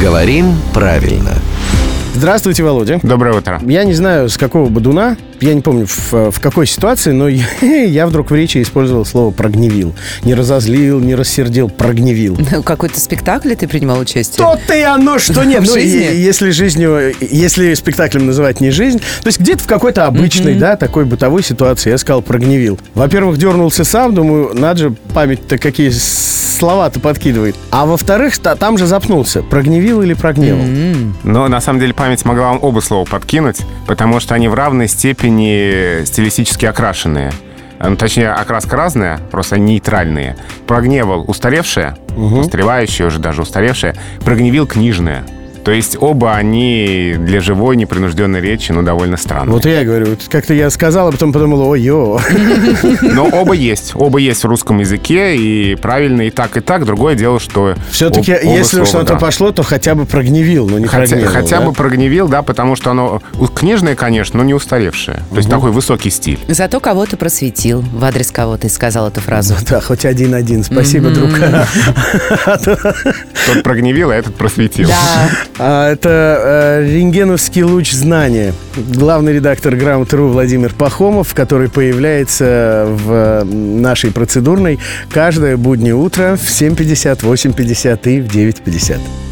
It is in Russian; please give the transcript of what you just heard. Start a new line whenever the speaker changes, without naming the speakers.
Говорим правильно.
Здравствуйте, Володя.
Доброе утро.
Я не знаю, с какого бодуна, я не помню, в, в какой ситуации, но я, я вдруг в речи использовал слово «прогневил». Не разозлил, не рассердил, прогневил.
В какой-то спектакле ты принимал участие?
То-то и оно, что нет.
В
Ну, если жизнью, если спектаклем называть не жизнь, то есть где-то в какой-то обычной, да, такой бытовой ситуации я сказал «прогневил». Во-первых, дернулся сам, думаю, надо же, память-то какие слова-то подкидывает. А во-вторых, та- там же запнулся. Прогневил или прогневал?
Но на самом деле память могла вам оба слова подкинуть, потому что они в равной степени стилистически окрашенные. Ну, точнее, окраска разная, просто они нейтральные. Прогневал устаревшее, устаревающее уже даже устаревшее, прогневил книжное. То есть оба они для живой непринужденной речи, ну, довольно странные.
Вот и я говорю, как-то я сказал, а потом подумал, ой-ё.
Но оба есть. Оба есть в русском языке, и правильно и так, и так. Другое дело, что...
Все-таки, если
слова,
что-то
да.
пошло, то хотя бы прогневил, но не
Хотя,
прогневал.
хотя
да?
бы прогневил, да, потому что оно книжное, конечно, но не устаревшее. То есть такой высокий стиль.
Зато кого-то просветил. В адрес кого ты сказал эту фразу.
Да, хоть один-один. Спасибо, друг.
Тот прогневил, а этот просветил.
Да.
А, Это э, рентгеновский луч знания. Главный редактор «Грамоты.ру» Владимир Пахомов, который появляется в нашей процедурной каждое буднее утро в 7.50, 8.50 и в 9.50.